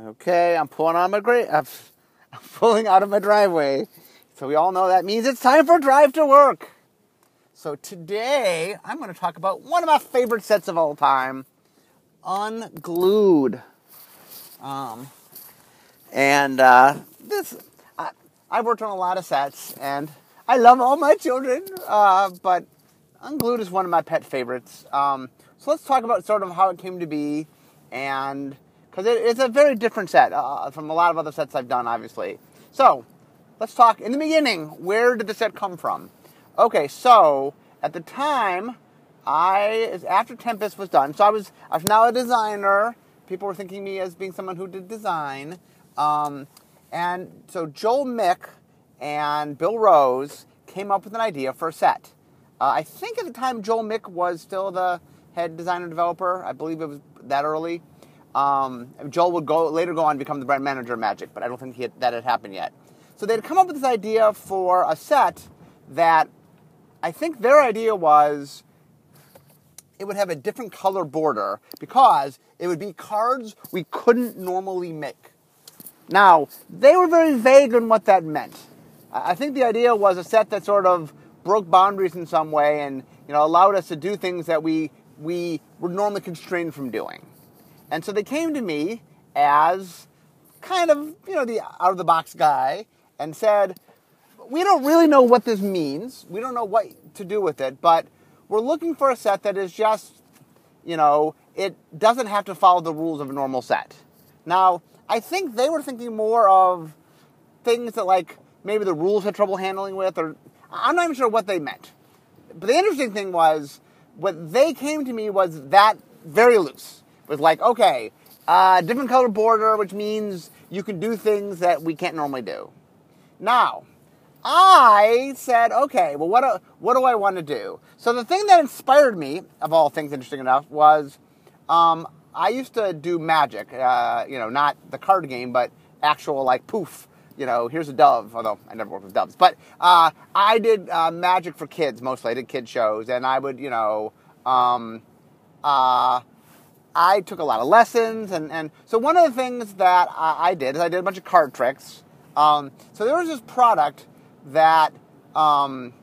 Okay, I'm pulling out of my gra- I'm pulling out of my driveway. So we all know that means it's time for drive to work. So today I'm going to talk about one of my favorite sets of all time, Unglued. Um, and uh, this, I, I've worked on a lot of sets, and I love all my children, uh, but Unglued is one of my pet favorites. Um, so let's talk about sort of how it came to be, and because it, it's a very different set uh, from a lot of other sets I've done, obviously. So let's talk in the beginning. Where did the set come from? Okay, so at the time, I after Tempest was done, so I was I was now a designer. People were thinking me as being someone who did design, um, and so Joel Mick and Bill Rose came up with an idea for a set. Uh, I think at the time Joel Mick was still the head designer developer. I believe it was that early. Um, Joel would go later go on to become the brand manager of Magic, but I don't think had, that had happened yet. So they'd come up with this idea for a set that I think their idea was it would have a different color border because it would be cards we couldn't normally make. Now, they were very vague on what that meant. I think the idea was a set that sort of broke boundaries in some way and you know allowed us to do things that we we were normally constrained from doing. And so they came to me as kind of, you know, the out of the box guy and said, "We don't really know what this means. We don't know what to do with it, but we're looking for a set that is just, you know, it doesn't have to follow the rules of a normal set." Now, I think they were thinking more of things that like maybe the rules had trouble handling with or I'm not even sure what they meant. But the interesting thing was what they came to me was that very loose. Was like, okay, uh, different color border, which means you can do things that we can't normally do. Now, I said, okay, well, what do, what do I want to do? So the thing that inspired me, of all things interesting enough, was um, I used to do magic. Uh, you know, not the card game, but actual like poof. You know, here's a dove. Although I never worked with doves, but uh, I did uh, magic for kids mostly. I did kid shows, and I would, you know, um, uh, I took a lot of lessons, and, and so one of the things that I, I did is I did a bunch of card tricks. Um, so there was this product that um,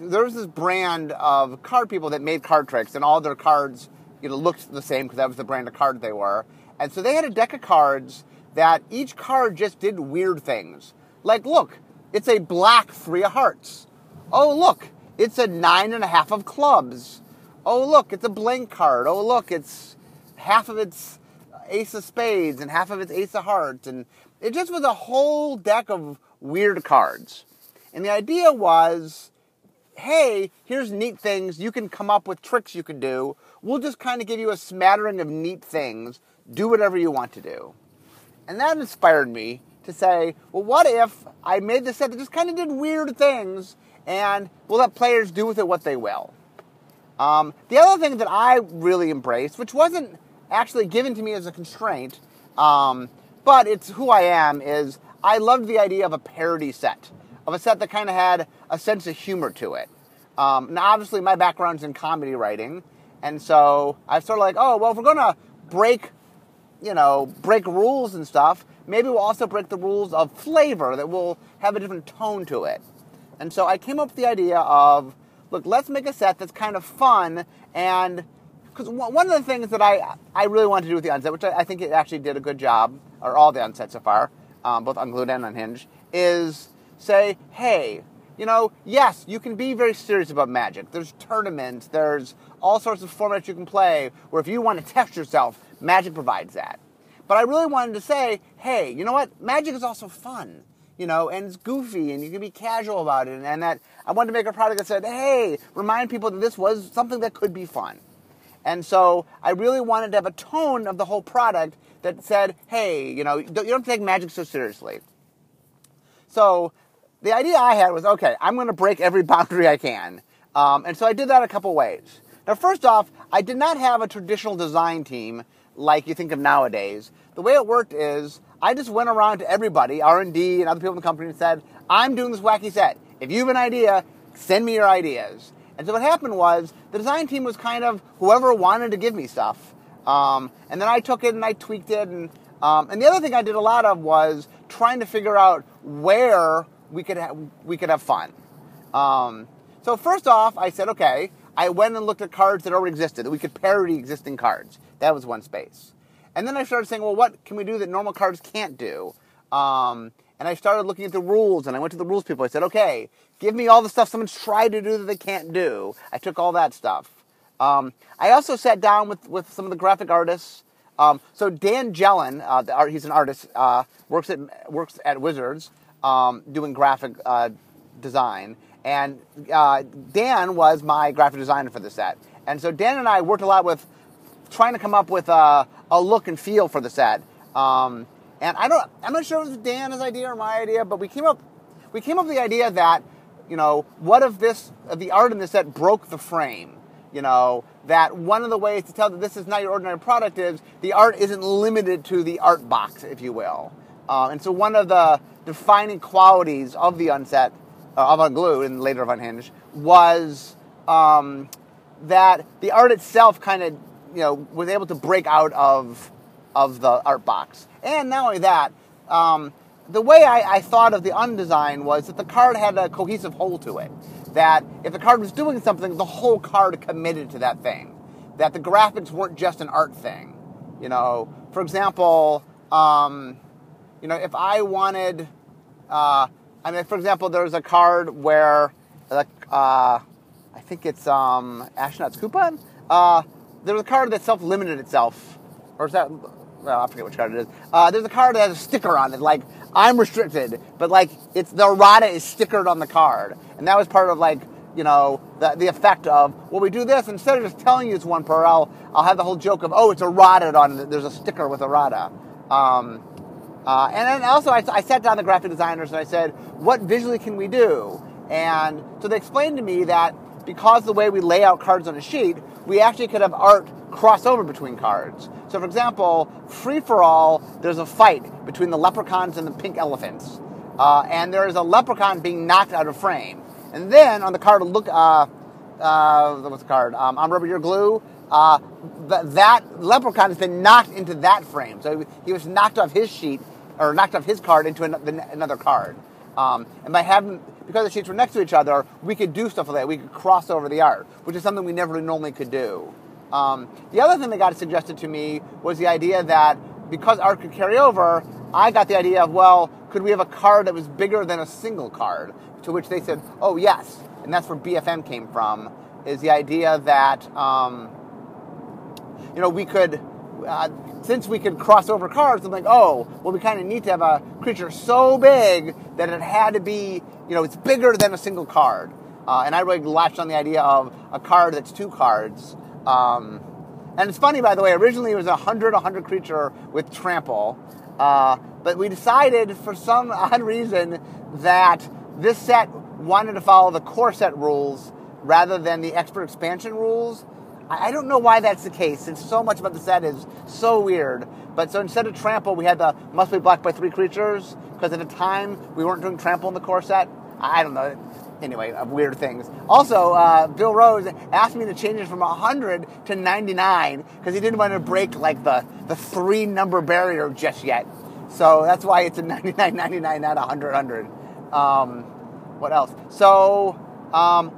there was this brand of card people that made card tricks, and all their cards you know looked the same because that was the brand of card they were. And so they had a deck of cards that each card just did weird things. Like, look, it's a black three of hearts. Oh, look, it's a nine and a half of clubs. Oh, look, it's a blank card. Oh, look, it's half of its ace of spades and half of its ace of hearts. And it just was a whole deck of weird cards. And the idea was hey, here's neat things. You can come up with tricks you can do. We'll just kind of give you a smattering of neat things. Do whatever you want to do. And that inspired me to say, well, what if I made this set that just kind of did weird things and we'll let players do with it what they will? Um, the other thing that I really embraced, which wasn't actually given to me as a constraint, um, but it's who I am, is I loved the idea of a parody set, of a set that kind of had a sense of humor to it. Um, now, obviously, my background's in comedy writing, and so I sort of like, oh, well, if we're going to break, you know, break rules and stuff, maybe we'll also break the rules of flavor that will have a different tone to it. And so I came up with the idea of, look, let's make a set that's kind of fun and because one of the things that I I really wanted to do with the unset, which I, I think it actually did a good job, or all the unsets so far, um, both unglued and unhinged, is say, hey, you know, yes, you can be very serious about magic. There's tournaments, there's all sorts of formats you can play where if you want to test yourself, magic provides that. But I really wanted to say, hey, you know what? Magic is also fun, you know, and it's goofy and you can be casual about it. And that I wanted to make a product that said, hey, remind people that this was something that could be fun. And so I really wanted to have a tone of the whole product that said, hey, you know, you don't take magic so seriously. So the idea I had was, okay, I'm going to break every boundary I can. Um, and so I did that a couple ways. Now, first off, I did not have a traditional design team like you think of nowadays. The way it worked is I just went around to everybody, R&D and other people in the company and said, I'm doing this wacky set. If you have an idea, send me your ideas. And so what happened was the design team was kind of whoever wanted to give me stuff. Um, and then I took it and I tweaked it and Um, and the other thing I did a lot of was trying to figure out where we could ha- we could have fun. Um, so first off, I said, okay, I went and looked at cards that already existed that we could parody existing cards. That was one space. And then I started saying, well, what can we do that normal cards can't do? Um, and I started looking at the rules, and I went to the rules people. I said, okay, give me all the stuff someone's tried to do that they can't do. I took all that stuff. Um, I also sat down with, with some of the graphic artists. Um, so Dan Gelon, uh, art, he's an artist, uh, works at works at Wizards, um, doing graphic uh, design. And uh, Dan was my graphic designer for the set. And so Dan and I worked a lot with trying to come up with a, a look and feel for the set. Um, and I don't, I'm not sure if it was Dan's idea or my idea, but we came up, we came up with the idea that, you know, what if this, the art in the set broke the frame? You know, that one of the ways to tell that this is not your ordinary product is the art isn't limited to the art box, if you will. Uh, and so one of the defining qualities of the unset uh, of Unglued and later of Unhinged was um, that the art itself kind of you know was able to break out of of the art box. And not only that, um, the way I, I, thought of the undesign was that the card had a cohesive whole to it. That if the card was doing something, the whole card committed to that thing. That the graphics weren't just an art thing. You know, for example, um, you know, if I wanted uh, I mean, for example, there's a card where, uh, I think it's um, Ashnod's Coupon. Uh, there's a card that self-limited itself, or is that? Well, I forget which card it is. Uh, there's a card that has a sticker on it, like I'm restricted, but like it's the errata is stickered on the card, and that was part of like you know the, the effect of well we do this instead of just telling you it's one per I'll I'll have the whole joke of oh it's errata on it. there's a sticker with errata. Um, uh, and then also, I, I sat down the graphic designers and I said, what visually can we do? And so they explained to me that because the way we lay out cards on a sheet, we actually could have art cross over between cards. So, for example, free for all, there's a fight between the leprechauns and the pink elephants, uh, and there is a leprechaun being knocked out of frame. And then on the card, look, uh, uh, what's the card? Um, on rubber your glue. Uh, th- that leprechaun has been knocked into that frame, so he was knocked off his sheet or knocked off his card into another card. Um, and by having, because the sheets were next to each other, we could do stuff like that. We could cross over the art, which is something we never normally could do. Um, the other thing that got suggested to me was the idea that because art could carry over, I got the idea of, well, could we have a card that was bigger than a single card? To which they said, oh, yes. And that's where BFM came from, is the idea that, um, you know, we could, uh, since we could cross over cards, I'm like, oh, well, we kind of need to have a creature so big that it had to be, you know, it's bigger than a single card. Uh, and I really latched on the idea of a card that's two cards. Um, and it's funny, by the way, originally it was a 100 100 creature with trample. Uh, but we decided for some odd reason that this set wanted to follow the core set rules rather than the expert expansion rules. I don't know why that's the case, since so much about the set is so weird. But so instead of trample, we had the must be blocked by three creatures, because at the time we weren't doing trample in the core set. I don't know. Anyway, uh, weird things. Also, uh, Bill Rose asked me to change it from 100 to 99 because he didn't want to break like the, the three number barrier just yet. So that's why it's a 99 99, not 100 100. Um, what else? So, um,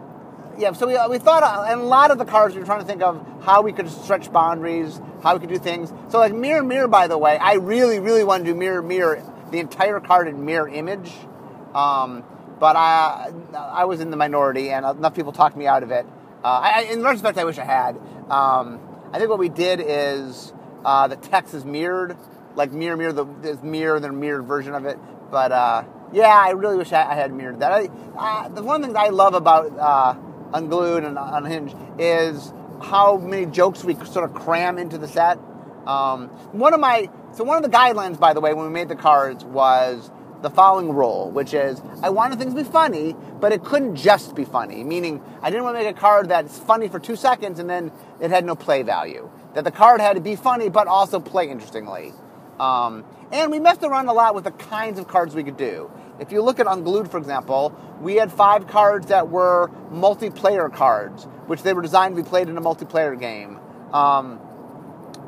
yeah, so we, we thought, uh, and a lot of the cards we were trying to think of how we could stretch boundaries, how we could do things. So, like Mirror Mirror, by the way, I really, really want to do Mirror Mirror, the entire card in mirror image. Um, but I, I was in the minority, and enough people talked me out of it. Uh, I, in retrospect, I wish I had. Um, I think what we did is uh, the text is mirrored, like mirror, mirror, the mirror, the mirrored version of it. But uh, yeah, I really wish I, I had mirrored that. I, the one thing I love about uh, Unglued and Unhinged is how many jokes we sort of cram into the set. Um, one of my so one of the guidelines, by the way, when we made the cards was the following rule, which is I wanted things to be funny, but it couldn't just be funny. Meaning, I didn't want to make a card that's funny for two seconds and then it had no play value. That the card had to be funny, but also play interestingly. Um, and we messed around a lot with the kinds of cards we could do. If you look at Unglued, for example, we had five cards that were multiplayer cards, which they were designed to be played in a multiplayer game. Um,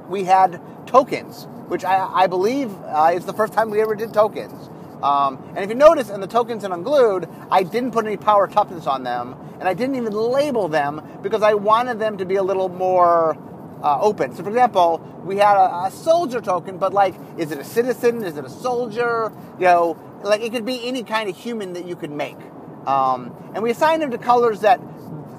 we had tokens, which I, I believe uh, is the first time we ever did tokens. Um, and if you notice in the tokens in Unglued, I didn't put any power toughness on them, and I didn't even label them because I wanted them to be a little more uh, open. So, for example, we had a, a, soldier token, but like, is it a citizen? Is it a soldier? You know, like it could be any kind of human that you could make. Um, and we assigned them to colors that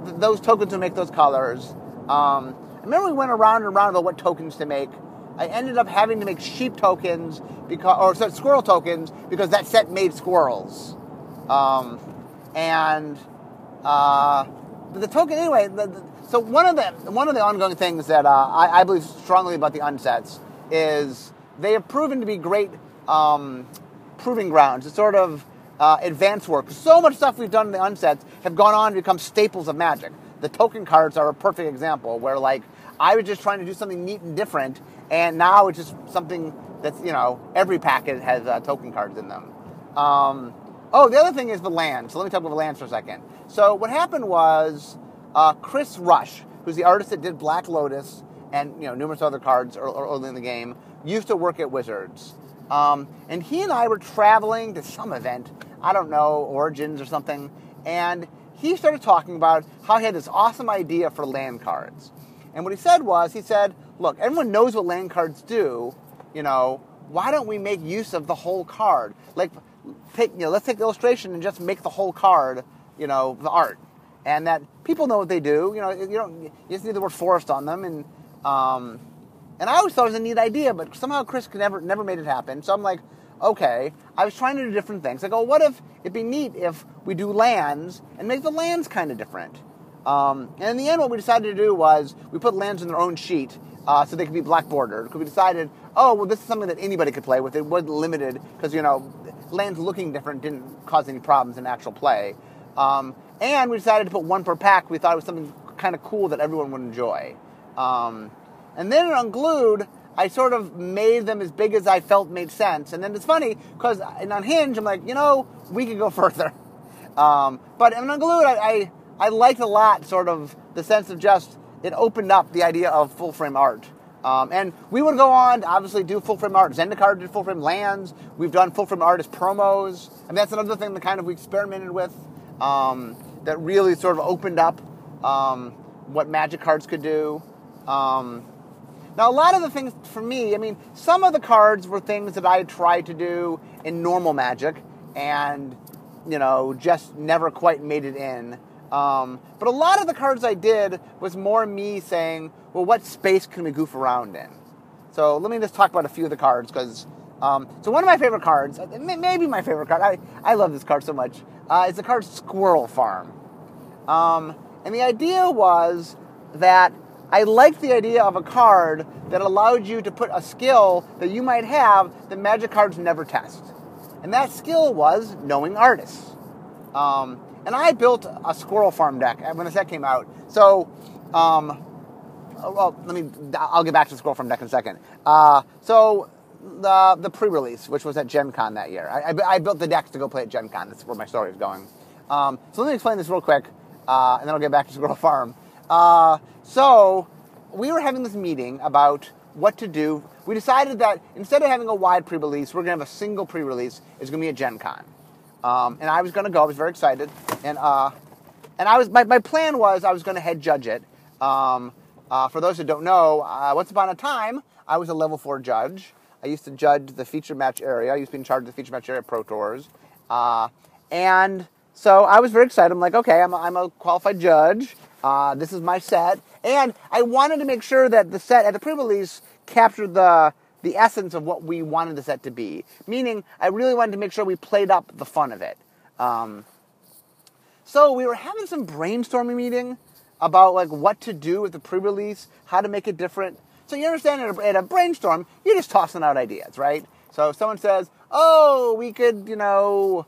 th- those tokens would make those colors. Um, I remember we went around and around about what tokens to make. I ended up having to make sheep tokens because, or sorry, squirrel tokens because that set made squirrels. Um, and uh, the token anyway. The, the, so one of the one of the ongoing things that uh, I, I, believe strongly about the unsets is they have proven to be great um, proving grounds. It's sort of uh, advanced work. So much stuff we've done in the unsets have gone on to become staples of Magic. The token cards are a perfect example where like I was just trying to do something neat and different, and now it's just something that's you know every packet has uh, token cards in them. Um, oh, the other thing is the land. So let me talk about the lands for a second. So what happened was uh, Chris Rush, who's the artist that did Black Lotus and you know numerous other cards early in the game, used to work at Wizards. Um, and he and I were traveling to some event, I don't know, Origins or something, and he started talking about how he had this awesome idea for land cards. And what he said was, he said, look, everyone knows what land cards do, you know, why don't we make use of the whole card? Like, take, you know, let's take the illustration and just make the whole card, you know, the art and that people know what they do. You know, you don't you just need the word forest on them, and um, and I always thought it was a neat idea, but somehow Chris could never never made it happen. So I'm like, okay. I was trying to do different things. I go, what if it'd be neat if we do lands and make the lands kind of different? Um, and in the end, what we decided to do was we put lands in their own sheet uh, so they could be black bordered. Because we decided, oh, well, this is something that anybody could play with. It wasn't limited because you know lands looking different didn't cause any problems in actual play. Um, and we decided to put one per pack. We thought it was something kind of cool that everyone would enjoy. Um, and then in Unglued, I sort of made them as big as I felt made sense. And then it's funny because in Unhinged, I'm like, you know, we could go further. Um, but in Unglued, I, I, I liked a lot sort of the sense of just it opened up the idea of full frame art. Um, and we would go on to obviously do full frame art. Zendikar did full frame lands. We've done full frame artist promos. And that's another thing that kind of we experimented with. Um, that really sort of opened up um, what magic cards could do. Now, a lot of the things for me, I mean, some of the cards were things that I tried to do in normal magic and, you know, just never quite made it in. Um, but a lot of the cards I did was more me saying, well, what space can we goof around in? So let me just talk about a few of the cards because. Um, so one of my favorite cards, maybe my favorite card, I, I love this card so much, uh, is the card Squirrel Farm. Um, and the idea was that I liked the idea of a card that allowed you to put a skill that you might have that magic cards never test. And that skill was knowing artists. Um, and I built a Squirrel Farm deck when the set came out. So, um, well, let me, I'll get back to the Squirrel Farm deck in a second. Uh, so, the, the pre release, which was at Gen Con that year, I, I, I, built the decks to go play at Gen Con. That's where my story is going. Um, so, let me explain this real quick uh, and then I'll get back to Squirrel Farm. Uh, so we were having this meeting about what to do. We decided that instead of having a wide pre-release, we're going to have a single pre-release. It's going to be a Gen Con. Um, and I was going to go. I was very excited. And, uh, and I was, my, my plan was I was going to head judge it. Um, uh, for those who don't know, uh, once upon a time, I was a level four judge. I used to judge the feature match area. I used to be in charge of the feature match area at Pro Tours. Uh, and so I was very excited. I'm like, okay, I'm a, I'm a qualified judge. Uh, this is my set, and I wanted to make sure that the set at the pre-release captured the the essence of what we wanted the set to be. Meaning, I really wanted to make sure we played up the fun of it. Um, so we were having some brainstorming meeting about like what to do with the pre-release, how to make it different. So you understand at a, at a brainstorm, you're just tossing out ideas, right? So if someone says, "Oh, we could, you know."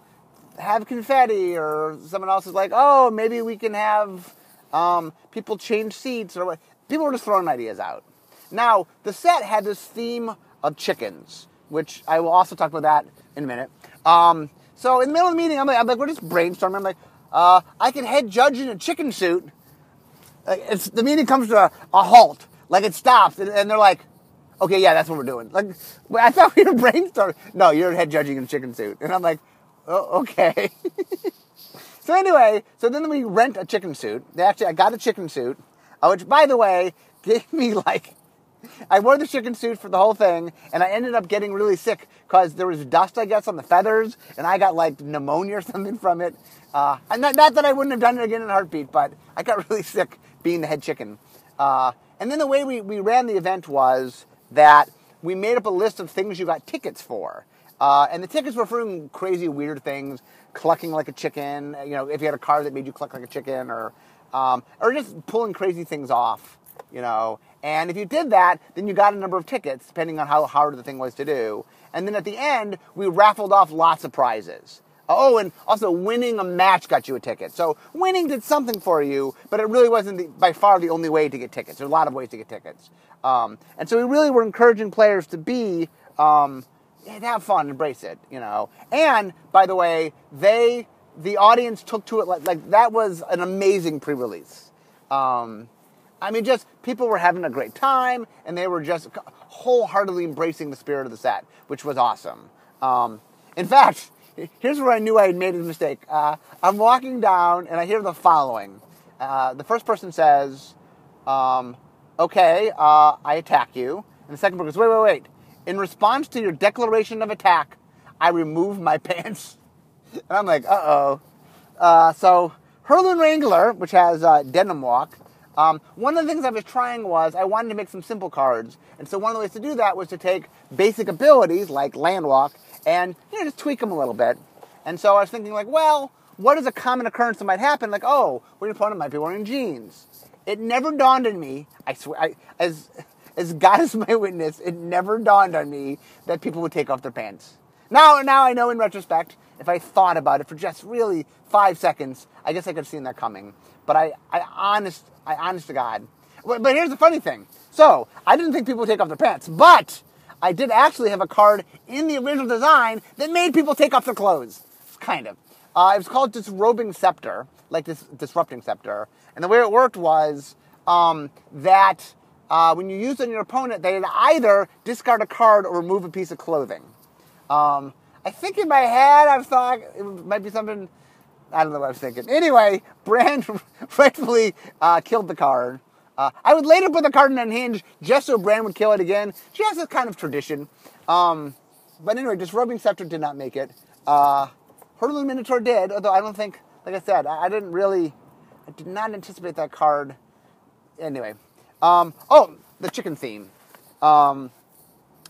have confetti, or someone else is like, oh, maybe we can have um, people change seats, or. People were just throwing ideas out. Now, the set had this theme of chickens, which I will also talk about that in a minute. Um, so in the middle of the meeting, I'm like, I'm like we're just brainstorming. I'm like, uh, I can head judge in a chicken suit. the meeting comes to a, a, halt, like it stops, and, and they're like, okay, yeah, that's what we're doing. Like, I thought we were brainstorming. No, you're head judging in a chicken suit. And I'm like, oh, okay. so anyway, so then we rent a chicken suit. They actually, I got a chicken suit, uh, which, by the way, gave me like, I wore the chicken suit for the whole thing, and I ended up getting really sick because there was dust, I guess, on the feathers, and I got like pneumonia or something from it. Uh, and not, not that I wouldn't have done it again in a heartbeat, but I got really sick being the head chicken. Uh, and then the way we, we ran the event was that we made up a list of things you got tickets for. Uh, and the tickets were for crazy, weird things, clucking like a chicken. You know, if you had a car that made you cluck like a chicken, or um, or just pulling crazy things off. You know, and if you did that, then you got a number of tickets, depending on how hard the thing was to do. And then at the end, we raffled off lots of prizes. Oh, and also winning a match got you a ticket. So winning did something for you, but it really wasn't the, by far the only way to get tickets. There's a lot of ways to get tickets. Um, and so we really were encouraging players to be, um, have fun, embrace it, you know. And by the way, they, the audience took to it like, like that was an amazing pre-release. Um, I mean, just people were having a great time, and they were just wholeheartedly embracing the spirit of the set, which was awesome. Um, in fact, here's where I knew I had made a mistake. Uh, I'm walking down, and I hear the following. Uh, the first person says, um, okay, uh, I attack you. And the second person goes, wait, wait, wait. In response to your declaration of attack, I remove my pants. And I'm like, uh-oh. Uh, so, Hurloon Wrangler, which has uh, Denim Walk, um, one of the things I was trying was I wanted to make some simple cards. And so one of the ways to do that was to take basic abilities like Land Walk and you know, just tweak them a little bit. And so I was thinking like, well, what is a common occurrence that might happen? Like, oh, when your opponent might be wearing jeans. It never dawned on me. I swear, I, as as God is my witness, it never dawned on me that people would take off their pants. Now, now I know in retrospect, if I thought about it for just really five seconds, I guess I could have seen that coming. But I, I honest, I honest to God. But, but here's the funny thing. So I didn't think people would take off their pants, but I did actually have a card in the original design that made people take off their clothes. Kind of. Uh, it was called Disrobing Scepter, like this Disrupting Scepter. And the way it worked was um, that uh, when you use it on your opponent, they'd either discard a card or remove a piece of clothing. Um, I think in my head, I've thought it might be something. I don't know what I was thinking. Anyway, Brand rightfully uh, killed the card. Uh, I would later put the card in unhinged just so Brand would kill it again. She has a kind of tradition. Um, but anyway, Disrobing Scepter did not make it. Uh, Hurloon Minotaur did, although I don't think, like I said, I, I didn't really, I did not anticipate that card. Anyway. Um, oh, the chicken theme. Um,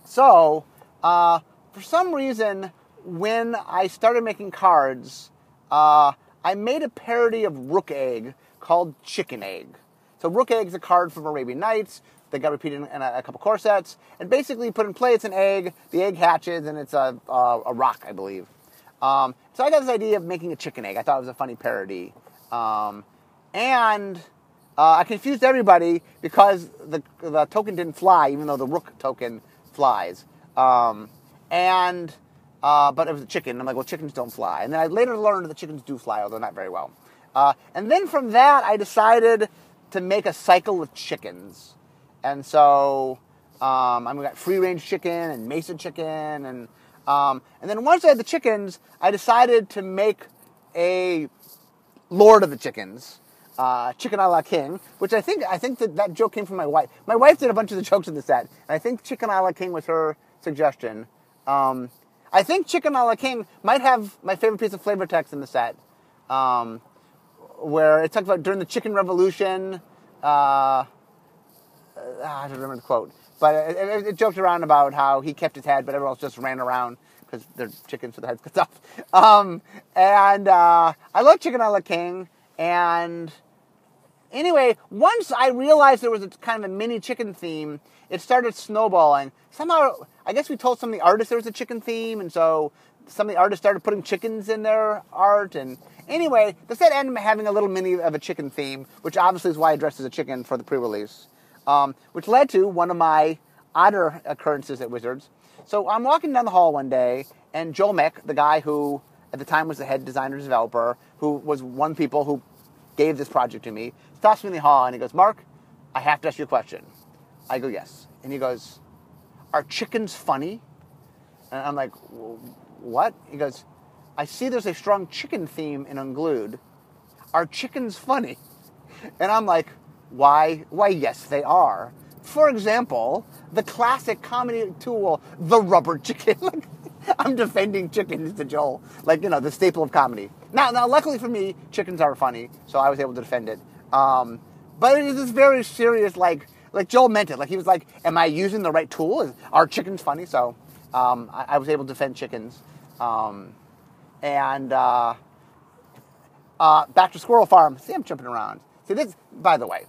so, uh, for some reason, when I started making cards, uh, I made a parody of Rukh Egg called Chicken Egg. So Rukh Egg is a card from Arabian Nights that got repeated in a, a couple core sets, and basically put in play, it's an egg. The egg hatches, and it's a a, a rock, I believe. Um, so I got this idea of making a chicken egg. I thought it was a funny parody, um, and uh, I confused everybody because the the token didn't fly, even though the Rukh token flies. Um, and uh, but it was a chicken. I'm like, well, chickens don't fly. And then I later learned that chickens do fly, although not very well. Uh, and then from that, I decided to make a cycle of chickens. And so um, I got free range chicken and mesa chicken. And, um, and then once I had the chickens, I decided to make a Lord of the Chickens. Uh, chicken a la king, which I think I think that that joke came from my wife. My wife did a bunch of the jokes in the set, and I think chicken a la king was her suggestion. Um, I think chicken a la king might have my favorite piece of flavor text in the set. Um, where it talks about during the chicken revolution. Uh, I don't remember the quote, but it, it, it, joked around about how he kept his head, but everyone else just ran around because they're chickens with the heads cut off. Um, and uh, I love Chicken a la King. And anyway, once I realized there was a kind of a mini chicken theme, it started snowballing. Somehow, I guess we told some of the artists there was a chicken theme, and so some of the artists started putting chickens in their art, and Anyway, the set ended up having a little mini of a chicken theme, which obviously is why I dressed as a chicken for the pre-release, um, which led to one of my odder occurrences at Wizards. So I'm walking down the hall one day, and Joel Mick, the guy who at the time was the head designer developer, who was one people who gave this project to me, stops me in the hall and he goes, Mark, I have to ask you a question. I go, yes. And he goes, Are chickens funny? And I'm like, What? He goes, I see there's a strong chicken theme in Unglued. Are chickens funny? And I'm like, Why? Why, yes, they are. For example, the classic comedy tool, the rubber chicken. I'm defending chickens to Joel, like you know the staple of comedy. Now, now, luckily for me, chickens are funny, so I was able to defend it. Um, but it is this very serious, like like Joel meant it. Like he was like, "Am I using the right tool? Are chickens funny?" So um, I, I, was able to defend chickens. Um, and uh, uh, back to Squirrel Farm. See, I'm jumping around. See this, by the way,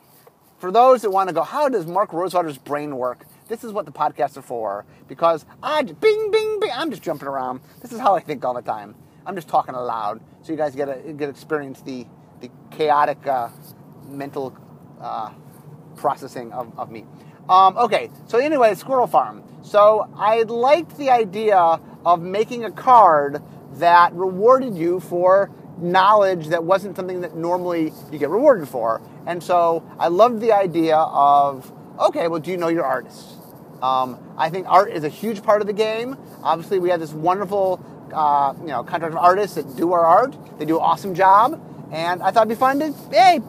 for those that want to go, how does Mark Rosewater's brain work? This is what the podcasts are for because I just, bing, bing, bing. I'm just jumping around. This is how I think all the time. I'm just talking aloud, so you guys get to get experience the the chaotic uh, mental uh, processing of, of me. Um, okay, so anyway, Squirrel Farm. So I liked the idea of making a card that rewarded you for knowledge that wasn't something that normally you get rewarded for. And so I loved the idea of, okay, well, do you know your artists? Um, I think art is a huge part of the game. Obviously, we have this wonderful, uh, you know, contract of artists that do our art. They do an awesome job, and I thought it'd be fun to, hey,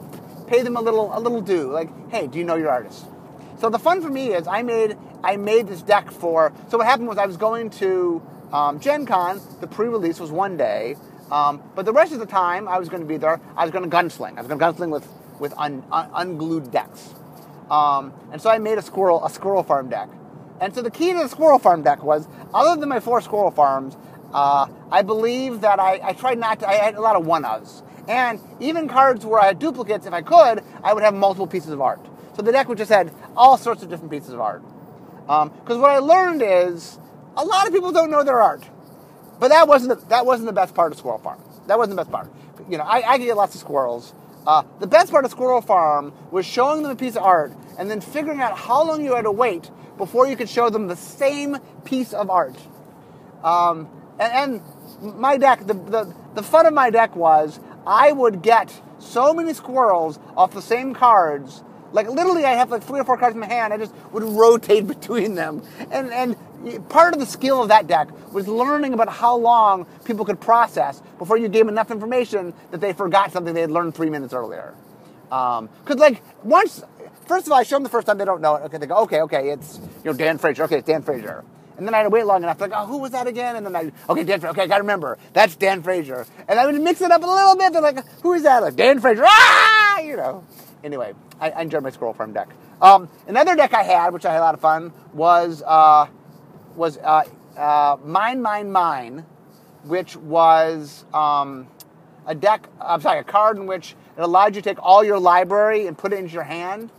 pay them a little, a little due. Like, hey, do you know your artist? So the fun for me is I made, I made this deck for. So what happened was I was going to um, Gen Con. The pre-release was one day, um, but the rest of the time I was going to be there. I was going to gunsling. I was going to gunsling with with un, un, unglued decks. Um, and so I made a squirrel a squirrel farm deck. And so the key to the squirrel farm deck was, other than my four squirrel farms, uh, I believe that I, I, tried not to. I had a lot of one ofs, and even cards where I had duplicates. If I could, I would have multiple pieces of art. So the deck would just had all sorts of different pieces of art. Because um, what I learned is a lot of people don't know their art, but that wasn't the, that wasn't the best part of Squirrel Farm. That wasn't the best part. You know, I, I get lots of squirrels. Uh, the best part of Squirrel Farm was showing them a piece of art and then figuring out how long you had to wait before you could show them the same piece of art. Um, and, and, my deck, the, the, the fun of my deck was I would get so many squirrels off the same cards. Like literally, I have like three or four cards in my hand. I just would rotate between them, and and part of the skill of that deck was learning about how long people could process before you gave enough information that they forgot something they had learned three minutes earlier. Because um, like once, first of all, I show them the first time they don't know it. Okay, they go, okay, okay, it's you know Dan Frazier. Okay, it's Dan Frazier. And then I'd wait long enough, like, oh, who was that again? And then I, okay, Dan, okay, I gotta remember, that's Dan Frazier. And I would mix it up a little bit. They're like, who is that? Like Dan Frazier. Ah, you know. Anyway, I, I enjoyed my Squirrel Farm deck. Um, another deck I had, which I had a lot of fun, was uh, was uh, uh, Mine, Mine, Mine, which was um, a deck. I'm sorry, a card in which it allowed you to take all your library and put it into your hand.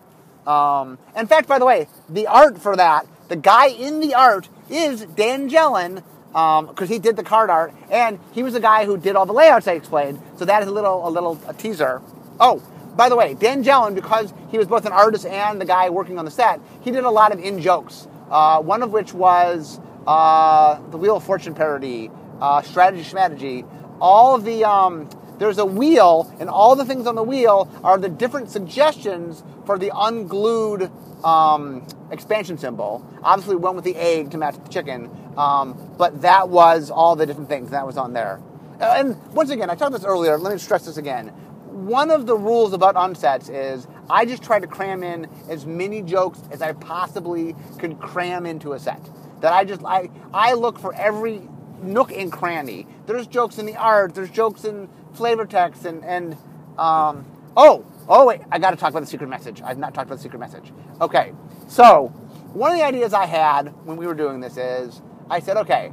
Um, in fact, by the way, the art for that, the guy in the art is Dan Gelon, because um, he did the card art, and he was the guy who did all the layouts I explained. So that is a little, a little a teaser. Oh, by the way, Dan Gelon, because he was both an artist and the guy working on the set, he did a lot of in jokes. Uh, one of which was uh, the Wheel of Fortune parody, uh, Strategy Schmategy. All of the um, there's a wheel, and all the things on the wheel are the different suggestions for the unglued um, expansion symbol. Obviously, one with the egg to match the chicken, um, but that was all the different things that was on there. And once again, I talked this earlier. Let me stress this again. One of the rules about unsets is I just try to cram in as many jokes as I possibly could cram into a set. That I just I I look for every nook and cranny. There's jokes in the art. There's jokes in flavor text and and um, oh oh wait I got to talk about the secret message. I've not talked about the secret message. Okay, so one of the ideas I had when we were doing this is I said okay,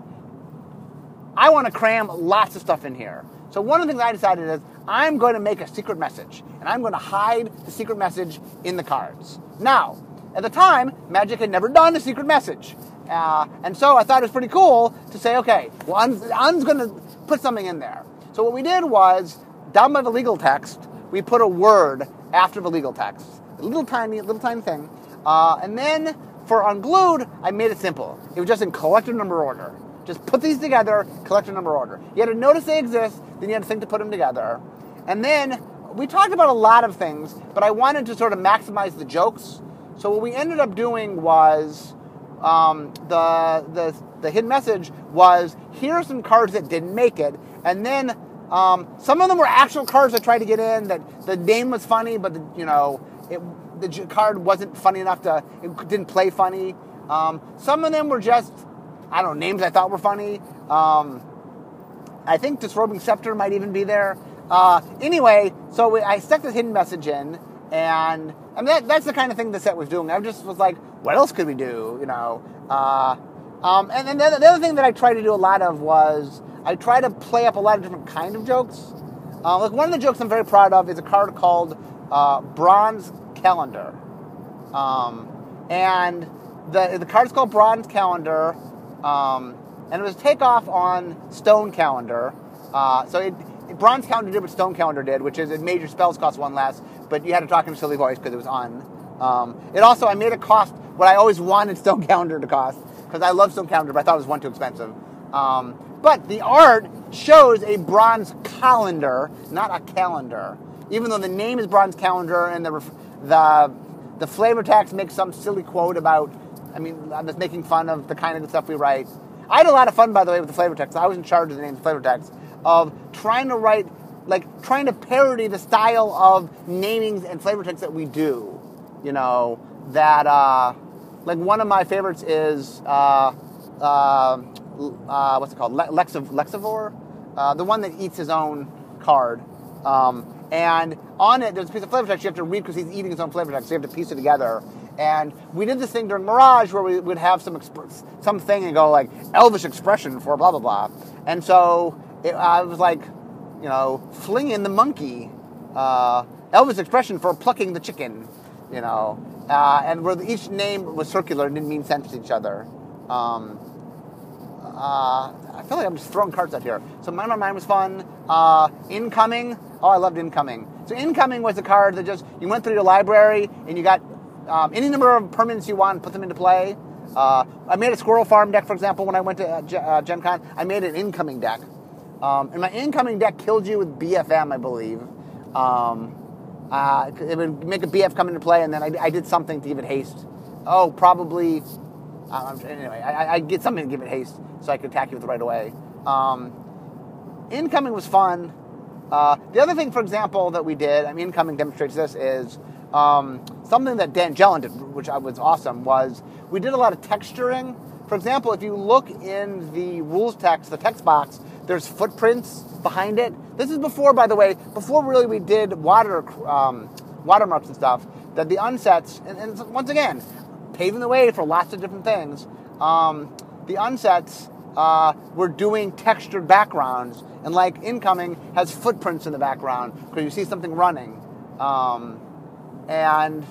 I want to cram lots of stuff in here. So one of the things I decided is I'm going to make a secret message, and I'm going to hide the secret message in the cards. Now, at the time, Magic had never done a secret message. Uh, and so I thought it was pretty cool to say, okay, well, Un's, Un's going to put something in there. So what we did was, down by the legal text, we put a word after the legal text. A little tiny, little tiny thing. Uh, and then for Unglued, I made it simple. It was just in collector number order. Just put these together, collector number order. You had to notice they exist, then you had to think to put them together. And then we talked about a lot of things, but I wanted to sort of maximize the jokes. So what we ended up doing was um, the, the, the hidden message was here are some cards that didn't make it. And then um, some of them were actual cards I tried to get in that the name was funny, but the, you know, it, the card wasn't funny enough to, it didn't play funny. Um, some of them were just, I don't know, names I thought were funny. Um, I think Disrobing Scepter might even be there. Uh, anyway, so we, I stuck this hidden message in, and I mean, that, that's the kind of thing the set was doing. I just was like, what else could we do? You know. Uh, um, and then the, the, other thing that I tried to do a lot of was I try to play up a lot of different kind of jokes. Uh, like one of the jokes I'm very proud of is a card called uh, Bronze Calendar, um, and the the card's called Bronze Calendar, um, and it was takeoff on Stone Calendar. Uh, so it, Bronze Calendar did what Stone Calendar did, which is it made your spells cost one less, but you had to talk in a silly voice because it was on. Um, it also I made it cost what I always wanted Stone Calendar to cost because I love Stone Calendar, but I thought it was one too expensive. Um, but the art shows a bronze calendar, not a calendar. Even though the name is bronze calendar and the the the flavor text makes some silly quote about. I mean, I'm just making fun of the kind of stuff we write. I had a lot of fun, by the way, with the flavor text. I was in charge of the name of flavor text of trying to write, like, trying to parody the style of namings and flavor text that we do. You know, that, uh, like, one of my favorites is, uh, uh, uh, what's it called? Lexiv- Lexivore, uh, the one that eats his own card. Um, and on it, there's a piece of flavor text you have to read because he's eating his own flavor text. So you have to piece it together. And we did this thing during Mirage where we would have some exp- something and go like Elvish expression for blah blah blah. And so it, I was like, you know, flinging the monkey, uh, Elvish expression for plucking the chicken, you know. Uh, and where each name was circular and didn't mean sense to each other. Um, uh, I feel like I'm just throwing cards out here. So Mind My Mind was fun. Uh, incoming. Oh, I loved Incoming. So Incoming was a card that just you went through your library and you got um, any number of permanents you want, put them into play. Uh, I made a Squirrel Farm deck, for example, when I went to uh, uh, Gen Con. I made an incoming deck. Um, and my incoming deck killed you with BFM, I believe. Um, uh, it would make a BF come into play, and then I, I did something to give it haste. Oh, probably um, anyway, I, I, get something to give it haste so I could attack you with it right away. Um, incoming was fun. Uh, the other thing, for example, that we did, I mean, incoming demonstrates this, is um, something that Dan Gelon did, which was awesome, was we did a lot of texturing. For example, if you look in the rules text, the text box, there's footprints behind it. This is before, by the way, before really we did water um, watermarks and stuff. That the unsets, and, and once again, paving the way for lots of different things. Um, the unsets uh, were doing textured backgrounds, and like incoming has footprints in the background because you see something running. Um, and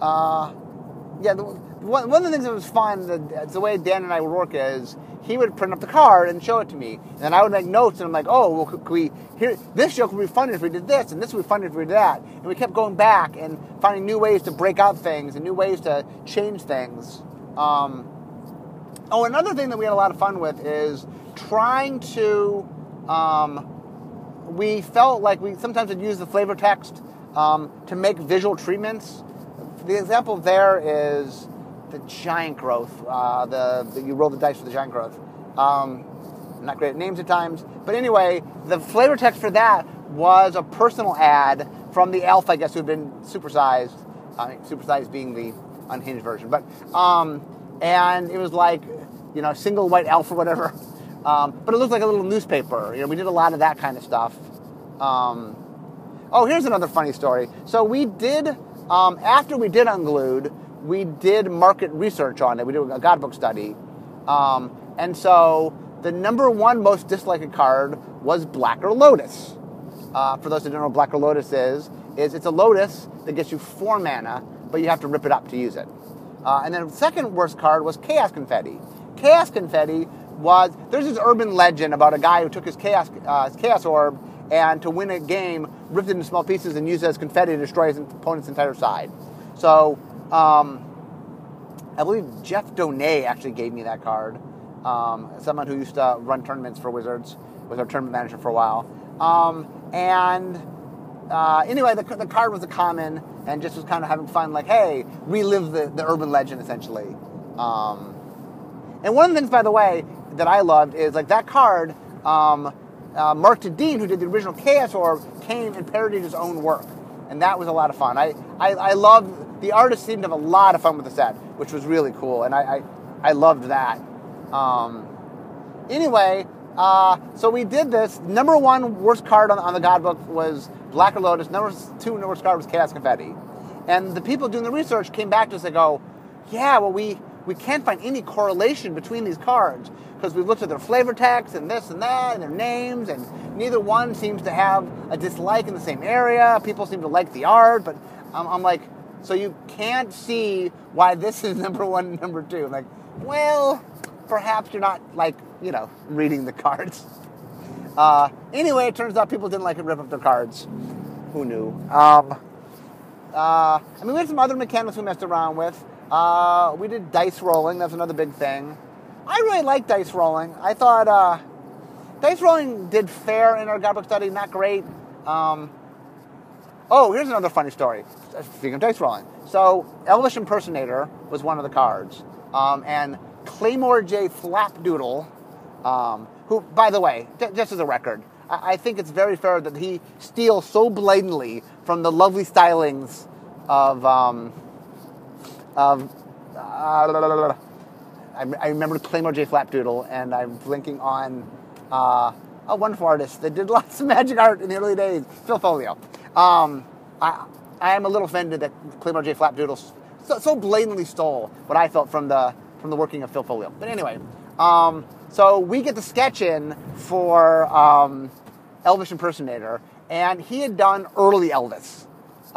uh, yeah, the, one, of the things that was fun, the, the way Dan and I work is he would print up the card and show it to me, and then I would make notes, and I'm like, oh, well, could, we here? This joke would be funny if we did this, and this would be funny if we did that, and we kept going back and finding new ways to break out things and new ways to change things. Um, oh, another thing that we had a lot of fun with is trying to. Um, we felt like we sometimes would use the flavor text um, to make visual treatments. The example there is the giant growth. Uh, the, the, you roll the dice for the giant growth. Um, not great at names at times, but anyway, the flavor text for that was a personal ad from the elf, I guess, who had been supersized. Supersized being the unhinged version, but um, and it was like you know single white elf or whatever. Um, but it looked like a little newspaper. You know, we did a lot of that kind of stuff. Um, oh, here's another funny story. So we did um, after we did Unglued, we did market research on it. We did a godbook study. Um, and so the number one most disliked card was Blacker Lotus. Uh, for those who don't know what Blacker Lotus is, is it's a lotus that gets you four mana, but you have to rip it up to use it. Uh, and then the second worst card was Chaos Confetti. Chaos Confetti was there's this urban legend about a guy who took his chaos uh, his chaos orb and to win a game ripped it into small pieces and used it as confetti to destroy his opponent's entire side. So um, I believe Jeff Donais actually gave me that card. Um, someone who used to run tournaments for Wizards, was our tournament manager for a while. Um, and uh, anyway, the, the, card was a common and just was kind of having fun, like, hey, relive the, the urban legend essentially. Um, And one of the things, by the way, that I loved is like that card. Um, uh, Mark Tedin, who did the original Chaos Orb, came and parodied his own work, and that was a lot of fun. I I, I the artist seemed to have a lot of fun with the set, which was really cool, and I I, I loved that. Um, anyway, uh, so we did this. Number one worst card on, on the God book was Blacker Lotus. Number two worst card was Chaos Confetti. And the people doing the research came back to us and go, yeah, well, we, we can't find any correlation between these cards because we've looked at their flavor text and this and that and their names, and neither one seems to have a dislike in the same area. People seem to like the art, but I'm, I'm like, so you can't see why this is number one and number two. Like, well, perhaps you're not like you know reading the cards. Uh, anyway, it turns out people didn't like to rip up their cards. Who knew? Um, uh, I mean, we had some other mechanics we messed around with. Uh, we did dice rolling. That's another big thing. I really like dice rolling. I thought uh, dice rolling did fair in our guidebook study. Not great. Um, oh, here's another funny story. Speaking of dice rolling, so Elvish Impersonator was one of the cards, um, and Claymore J. Flapdoodle, um, who, by the way, just as a record, I-, I think it's very fair that he steals so blatantly from the lovely stylings of um, of. Uh, I, I remember Claymore J. Flapdoodle, and I'm blinking on uh, a wonderful artist that did lots of magic art in the early days, Phil Foglio. Um, I, I am a little offended that Claymore J. Flapdoodle so, so blatantly stole what I felt from the from the working of Phil Foglio. But anyway, um, so we get the sketch in for um, Elvish impersonator, and he had done early Elvis,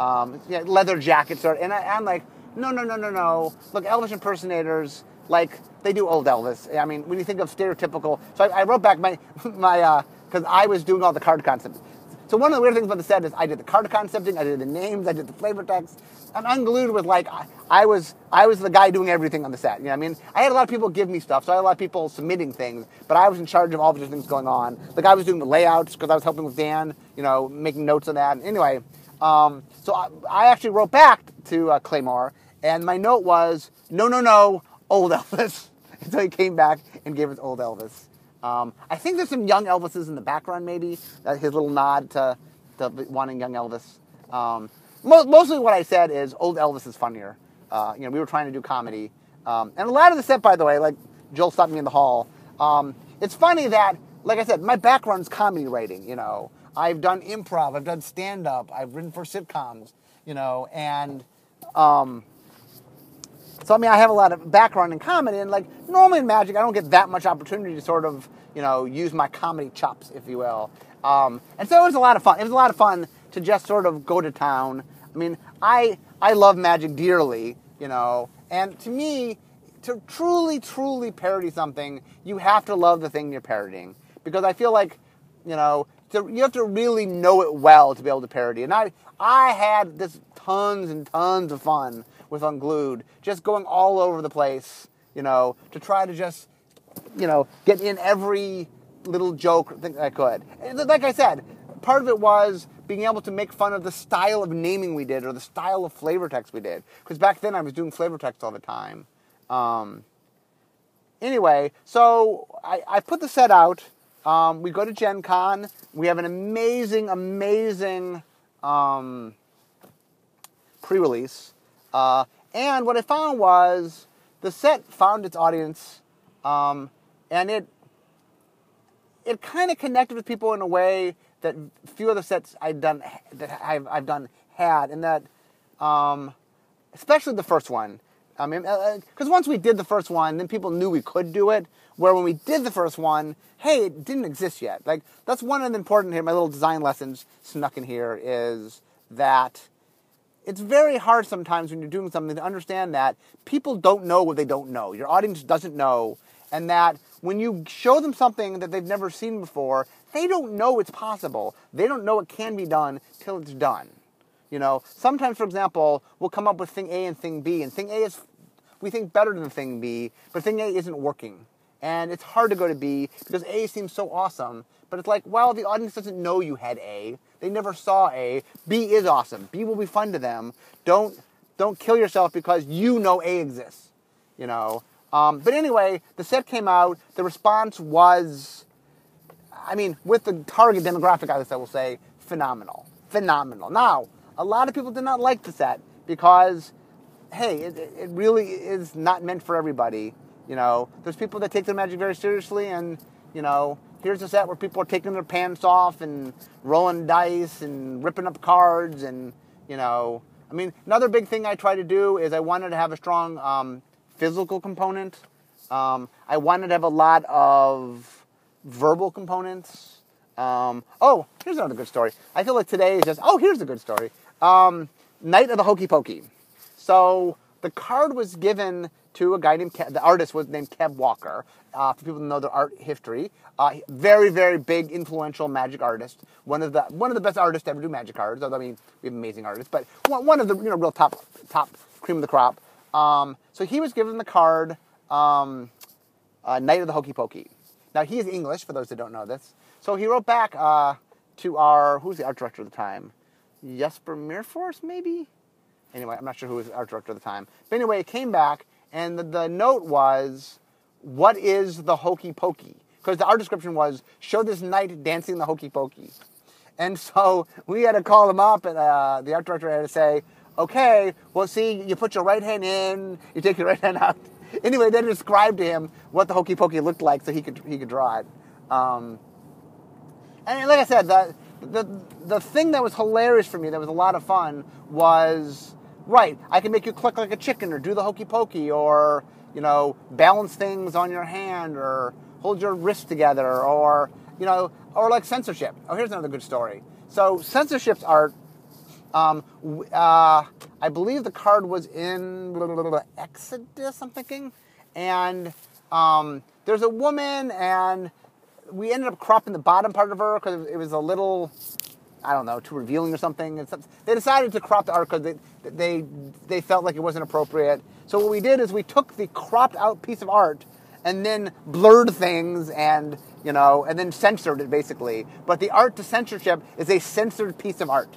um, leather jackets, or, and I, I'm like, no, no, no, no, no. Look, Elvis impersonators, like they do old Elvis. I mean, when you think of stereotypical, so I, I wrote back my my because uh, I was doing all the card concepts. So one of the weird things about the set is I did the card concepting, I did the names, I did the flavor text. I'm Unglued with like I, I, was I was the guy doing everything on the set. You know, I mean, I had a lot of people give me stuff, so I had a lot of people submitting things, but I was in charge of all the different things going on. Like I was doing the layouts because I was helping with Dan, you know, making notes on that. Anyway, um, so I, I, actually wrote back to uh, Claymore, and my note was, no, no, no, old Elvis. so he came back and gave us old Elvis. Um, I think there's some young Elvises in the background, maybe his little nod to, to wanting young Elvis. Um, mo- mostly, what I said is old Elvis is funnier. Uh, you know, we were trying to do comedy, um, and a lot of the set, by the way, like Joel stopped me in the hall. Um, it's funny that, like I said, my background's comedy writing. You know, I've done improv, I've done stand up, I've written for sitcoms. You know, and um, so I mean, I have a lot of background in comedy, and like normally in magic, I don't get that much opportunity to sort of you know use my comedy chops, if you will. Um, and so it was a lot of fun. It was a lot of fun to just sort of go to town. I mean, I I love magic dearly, you know, and to me, to truly truly parody something, you have to love the thing you're parodying because I feel like you know to, you have to really know it well to be able to parody. And I I had this tons and tons of fun with Unglued, just going all over the place, you know, to try to just, you know, get in every little joke thing I could. Like I said, part of it was being able to make fun of the style of naming we did or the style of flavor text we did. Because back then I was doing flavor text all the time. Um, anyway, so I, I, put the set out. Um, we go to Gen Con. We have an amazing, amazing um, pre release. Uh, and what I found was the set found its audience, um, and it it kind of connected with people in a way that few other sets I've done that I've, I've done had, and that um, especially the first one. I mean, because uh, once we did the first one, then people knew we could do it. Where when we did the first one, hey, it didn't exist yet. Like that's one of the important here. My little design lessons snuck in here is that it's very hard sometimes when you're doing something to understand that people don't know what they don't know. Your audience doesn't know, and that when you show them something that they've never seen before, they don't know it's possible. They don't know it can be done till it's done. You know, sometimes, for example, we'll come up with thing A and thing B, and thing A is we think better than thing B, but thing A isn't working. And it's hard to go to B because A seems so awesome, but it's like, well, the audience doesn't know you had A. They never saw A. B is awesome. B will be fun to them. Don't don't kill yourself because you know A exists. You know. Um, but anyway, the set came out. The response was, I mean, with the target demographic, I guess I will say, phenomenal. Phenomenal. Now, a lot of people did not like the set because, hey, it, it really is not meant for everybody. You know, there's people that take their magic very seriously, and, you know, here's a set where people are taking their pants off and rolling dice and ripping up cards and, you know, I mean, another big thing I try to do is I wanted to have a strong um, physical component. Um, I wanted to have a lot of verbal components. Um, oh, here's another good story. I feel like today is just, oh, here's a good story. Um, Knight of the Hokey Pokey. So the card was given to a guy named the artist was named Kev Walker. Uh, for people to know their art history, uh, very very big influential magic artist. One of the one of the best artists to ever do magic cards. Although I mean we have amazing artists, but one, one of the you know real top top cream of the crop. Um, so he was given the card um, uh, Knight of the Hokey Pokey. Now he is English for those that don't know this. So he wrote back uh, to our who's the art director at the time, Jesper Myrfors maybe. Anyway, I'm not sure who was art director at the time. But anyway, it came back and the, the note was, "What is the hokey pokey?" Because the art description was, "Show this knight dancing the hokey pokey," and so we had to call him up, and uh, the art director had to say, "Okay, well, see, you put your right hand in, you take your right hand out." Anyway, they described to him what the hokey pokey looked like, so he could he could draw it. Um, and like I said, the, the the thing that was hilarious for me, that was a lot of fun, was right. I can make you click like a chicken, or do the hokey pokey, or you know, balance things on your hand, or hold your wrist together, or you know, or like censorship. Oh, here's another good story. So censorship's art. Um, uh, I believe the card was in Exodus. I'm thinking, and um, there's a woman and we ended up cropping the bottom part of her because it was a little, I don't know, too revealing or something. They decided to crop the art because they, they, they felt like it wasn't appropriate. So what we did is we took the cropped out piece of art and then blurred things and, you know, and then censored it basically. But the art to censorship is a censored piece of art.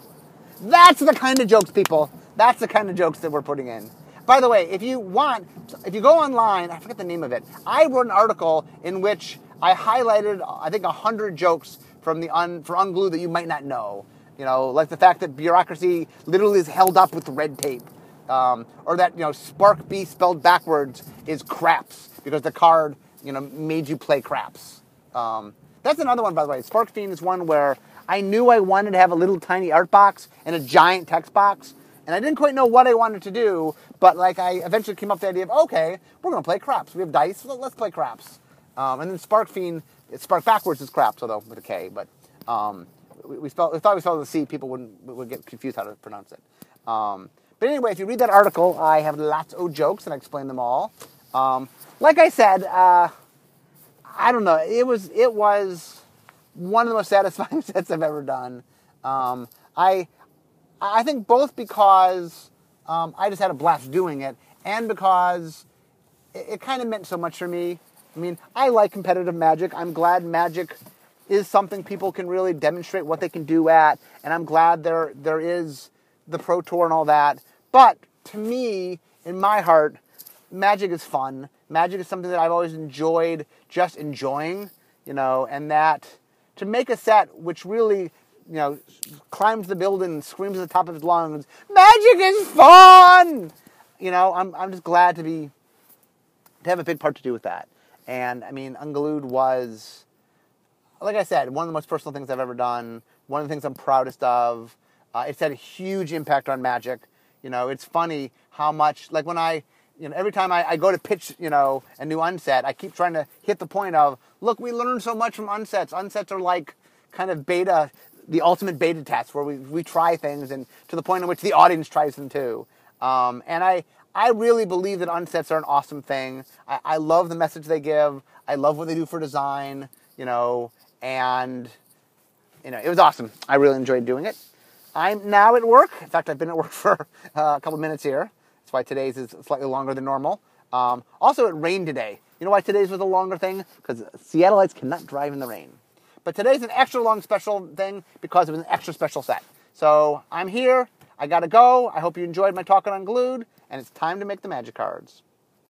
That's the kind of jokes, people. That's the kind of jokes that we're putting in. By the way, if you want, if you go online, I forget the name of it. I wrote an article in which I highlighted, I think, 100 jokes from the un, for Unglued that you might not know. You know, like the fact that bureaucracy literally is held up with red tape. Um, or that, you know, Spark B spelled backwards is craps because the card, you know, made you play craps. Um, that's another one, by the way. Spark Fiend is one where I knew I wanted to have a little tiny art box and a giant text box. And I didn't quite know what I wanted to do, but like I eventually came up with the idea of, okay, we're going to play craps. We have dice, let's play craps. Um, and then Spark Fiend, Spark backwards is craps, although with a K. But um, we, we, spelled, we thought we spelled the C, people wouldn't would get confused how to pronounce it. Um, but anyway, if you read that article, I have lots of jokes and I explain them all. Um, like I said, uh, I don't know. It was it was one of the most satisfying sets I've ever done. Um, I I think both because um, I just had a blast doing it, and because it, it kind of meant so much for me. I mean, I like competitive magic. I'm glad magic is something people can really demonstrate what they can do at, and I'm glad there there is the pro tour and all that. But to me, in my heart, magic is fun. Magic is something that I've always enjoyed just enjoying, you know, and that to make a set which really, you know, climbs the building and screams at the top of his lungs, magic is fun! You know, I'm, I'm just glad to be, to have a big part to do with that. And I mean, Unglued was, like I said, one of the most personal things I've ever done. One of the things I'm proudest of. Uh, it's had a huge impact on Magic. You know, it's funny how much, like when I, you know, every time I, I go to pitch, you know, a new unset, I keep trying to hit the point of, look, we learn so much from unsets. Unsets are like kind of beta, the ultimate beta test where we, we try things and to the point in which the audience tries them too. Um, and I, I really believe that unsets are an awesome thing. I, I love the message they give. I love what they do for design, you know, and you know, it was awesome. I really enjoyed doing it. I'm now at work. In fact, I've been at work for uh, a couple minutes here. That's why today's is slightly longer than normal. Um, also, it rained today. You know why today's was a longer thing? Because Seattleites cannot drive in the rain. But today's an extra long special thing because it was an extra special set. So I'm here. I gotta go. I hope you enjoyed my talk on Unglued, and it's time to make the magic cards.